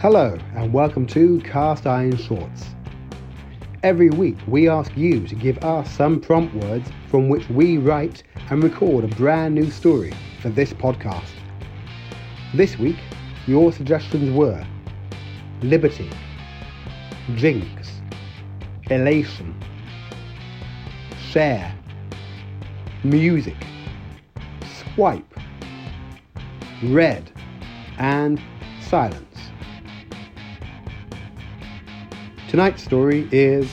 Hello, and welcome to Cast Iron Shorts. Every week, we ask you to give us some prompt words from which we write and record a brand new story for this podcast. This week, your suggestions were liberty, jinx, elation, share, music, swipe, red, and silence. Tonight's story is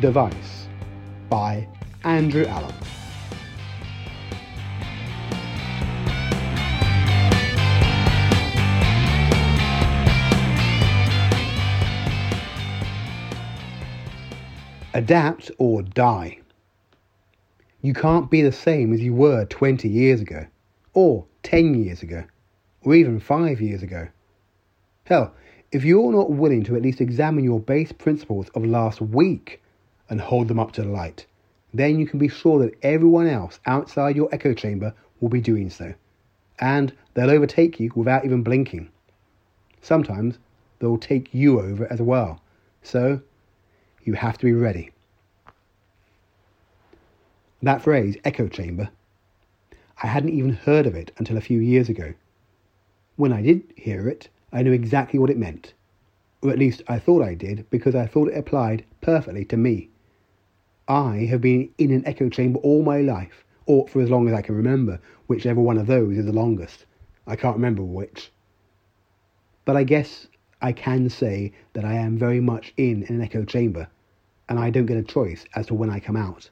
The Vice by Andrew Allen. Adapt or die. You can't be the same as you were 20 years ago, or 10 years ago, or even 5 years ago. Hell, if you're not willing to at least examine your base principles of last week and hold them up to the light, then you can be sure that everyone else outside your echo chamber will be doing so. And they'll overtake you without even blinking. Sometimes they'll take you over as well. So you have to be ready. That phrase, echo chamber, I hadn't even heard of it until a few years ago. When I did hear it, I knew exactly what it meant. Or at least I thought I did because I thought it applied perfectly to me. I have been in an echo chamber all my life, or for as long as I can remember, whichever one of those is the longest. I can't remember which. But I guess I can say that I am very much in an echo chamber, and I don't get a choice as to when I come out.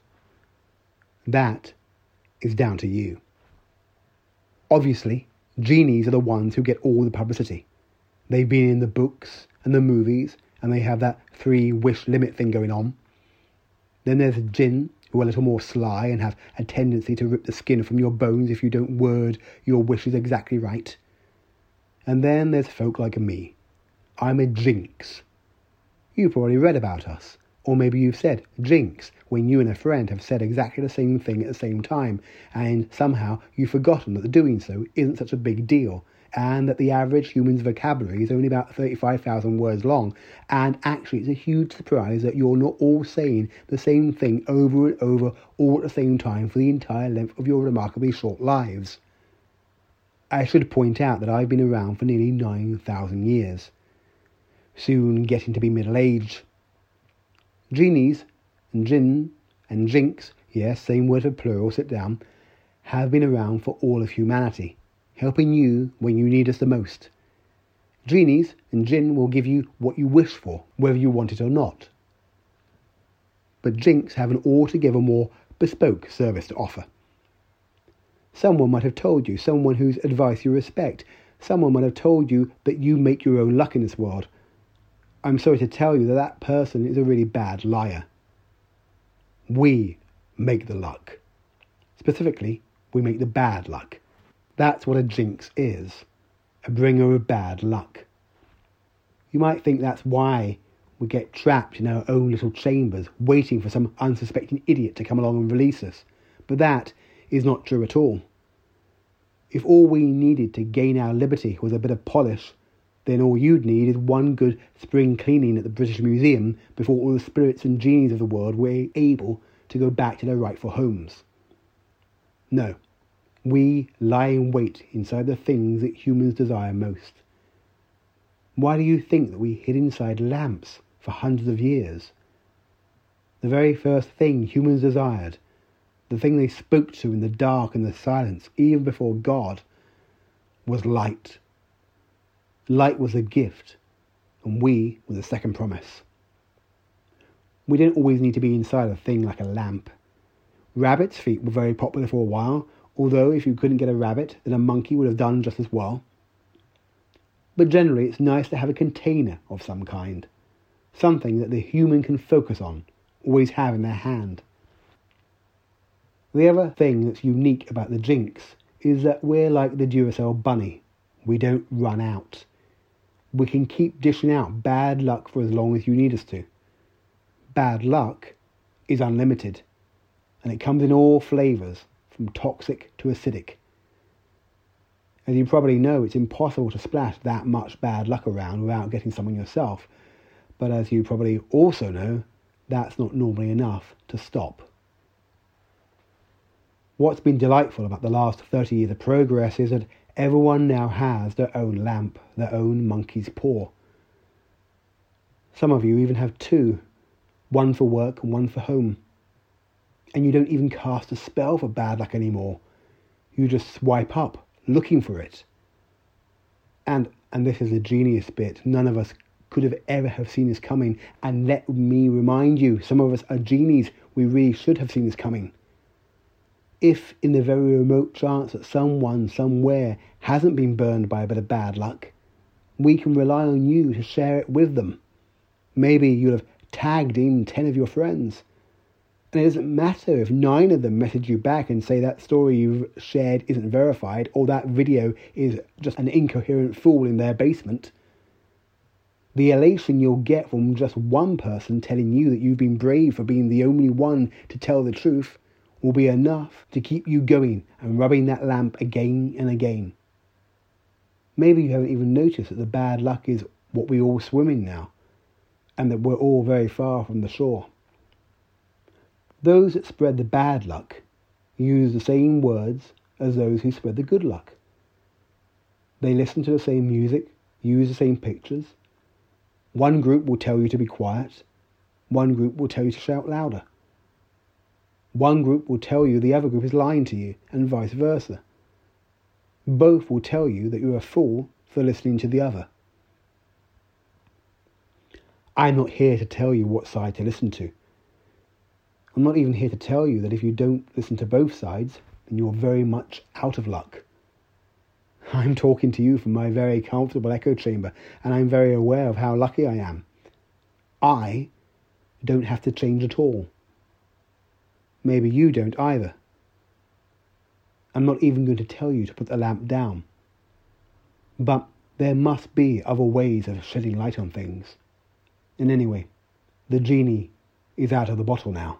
That is down to you. Obviously, genies are the ones who get all the publicity. They've been in the books and the movies, and they have that three wish limit thing going on. Then there's jinn, who are a little more sly and have a tendency to rip the skin from your bones if you don't word your wishes exactly right. And then there's folk like me, I'm a jinx. You've probably read about us, or maybe you've said jinx when you and a friend have said exactly the same thing at the same time, and somehow you've forgotten that doing so isn't such a big deal, and that the average human's vocabulary is only about 35,000 words long, and actually it's a huge surprise that you're not all saying the same thing over and over all at the same time for the entire length of your remarkably short lives. I should point out that I've been around for nearly 9,000 years soon getting to be middle aged. Genies and jinn and jinx, yes, same word for plural, sit down, have been around for all of humanity, helping you when you need us the most. Genies and jinn will give you what you wish for, whether you want it or not. But jinx have an altogether more bespoke service to offer. Someone might have told you, someone whose advice you respect, someone might have told you that you make your own luck in this world, I'm sorry to tell you that that person is a really bad liar. We make the luck. Specifically, we make the bad luck. That's what a jinx is a bringer of bad luck. You might think that's why we get trapped in our own little chambers, waiting for some unsuspecting idiot to come along and release us. But that is not true at all. If all we needed to gain our liberty was a bit of polish, then all you'd need is one good spring cleaning at the British Museum before all the spirits and genies of the world were able to go back to their rightful homes. No, we lie in wait inside the things that humans desire most. Why do you think that we hid inside lamps for hundreds of years? The very first thing humans desired, the thing they spoke to in the dark and the silence, even before God, was light. Light was a gift, and we were the second promise. We didn't always need to be inside a thing like a lamp. Rabbit's feet were very popular for a while, although if you couldn't get a rabbit, then a monkey would have done just as well. But generally, it's nice to have a container of some kind, something that the human can focus on, always have in their hand. The other thing that's unique about the Jinx is that we're like the Duracell bunny. We don't run out we can keep dishing out bad luck for as long as you need us to. Bad luck is unlimited, and it comes in all flavours, from toxic to acidic. As you probably know, it's impossible to splash that much bad luck around without getting someone yourself. But as you probably also know, that's not normally enough to stop. What's been delightful about the last 30 years of progress is that everyone now has their own lamp, their own monkey's paw. Some of you even have two, one for work and one for home. And you don't even cast a spell for bad luck anymore. You just swipe up, looking for it. And and this is the genius bit. None of us could have ever have seen this coming. And let me remind you, some of us are genies. We really should have seen this coming. If in the very remote chance that someone somewhere hasn't been burned by a bit of bad luck, we can rely on you to share it with them. Maybe you'll have tagged in 10 of your friends. And it doesn't matter if nine of them message you back and say that story you've shared isn't verified or that video is just an incoherent fool in their basement. The elation you'll get from just one person telling you that you've been brave for being the only one to tell the truth will be enough to keep you going and rubbing that lamp again and again. Maybe you haven't even noticed that the bad luck is what we all swim in now and that we're all very far from the shore. Those that spread the bad luck use the same words as those who spread the good luck. They listen to the same music, use the same pictures. One group will tell you to be quiet, one group will tell you to shout louder. One group will tell you the other group is lying to you, and vice versa. Both will tell you that you're a fool for listening to the other. I'm not here to tell you what side to listen to. I'm not even here to tell you that if you don't listen to both sides, then you're very much out of luck. I'm talking to you from my very comfortable echo chamber, and I'm very aware of how lucky I am. I don't have to change at all. Maybe you don't either. I'm not even going to tell you to put the lamp down. But there must be other ways of shedding light on things. And anyway, the genie is out of the bottle now.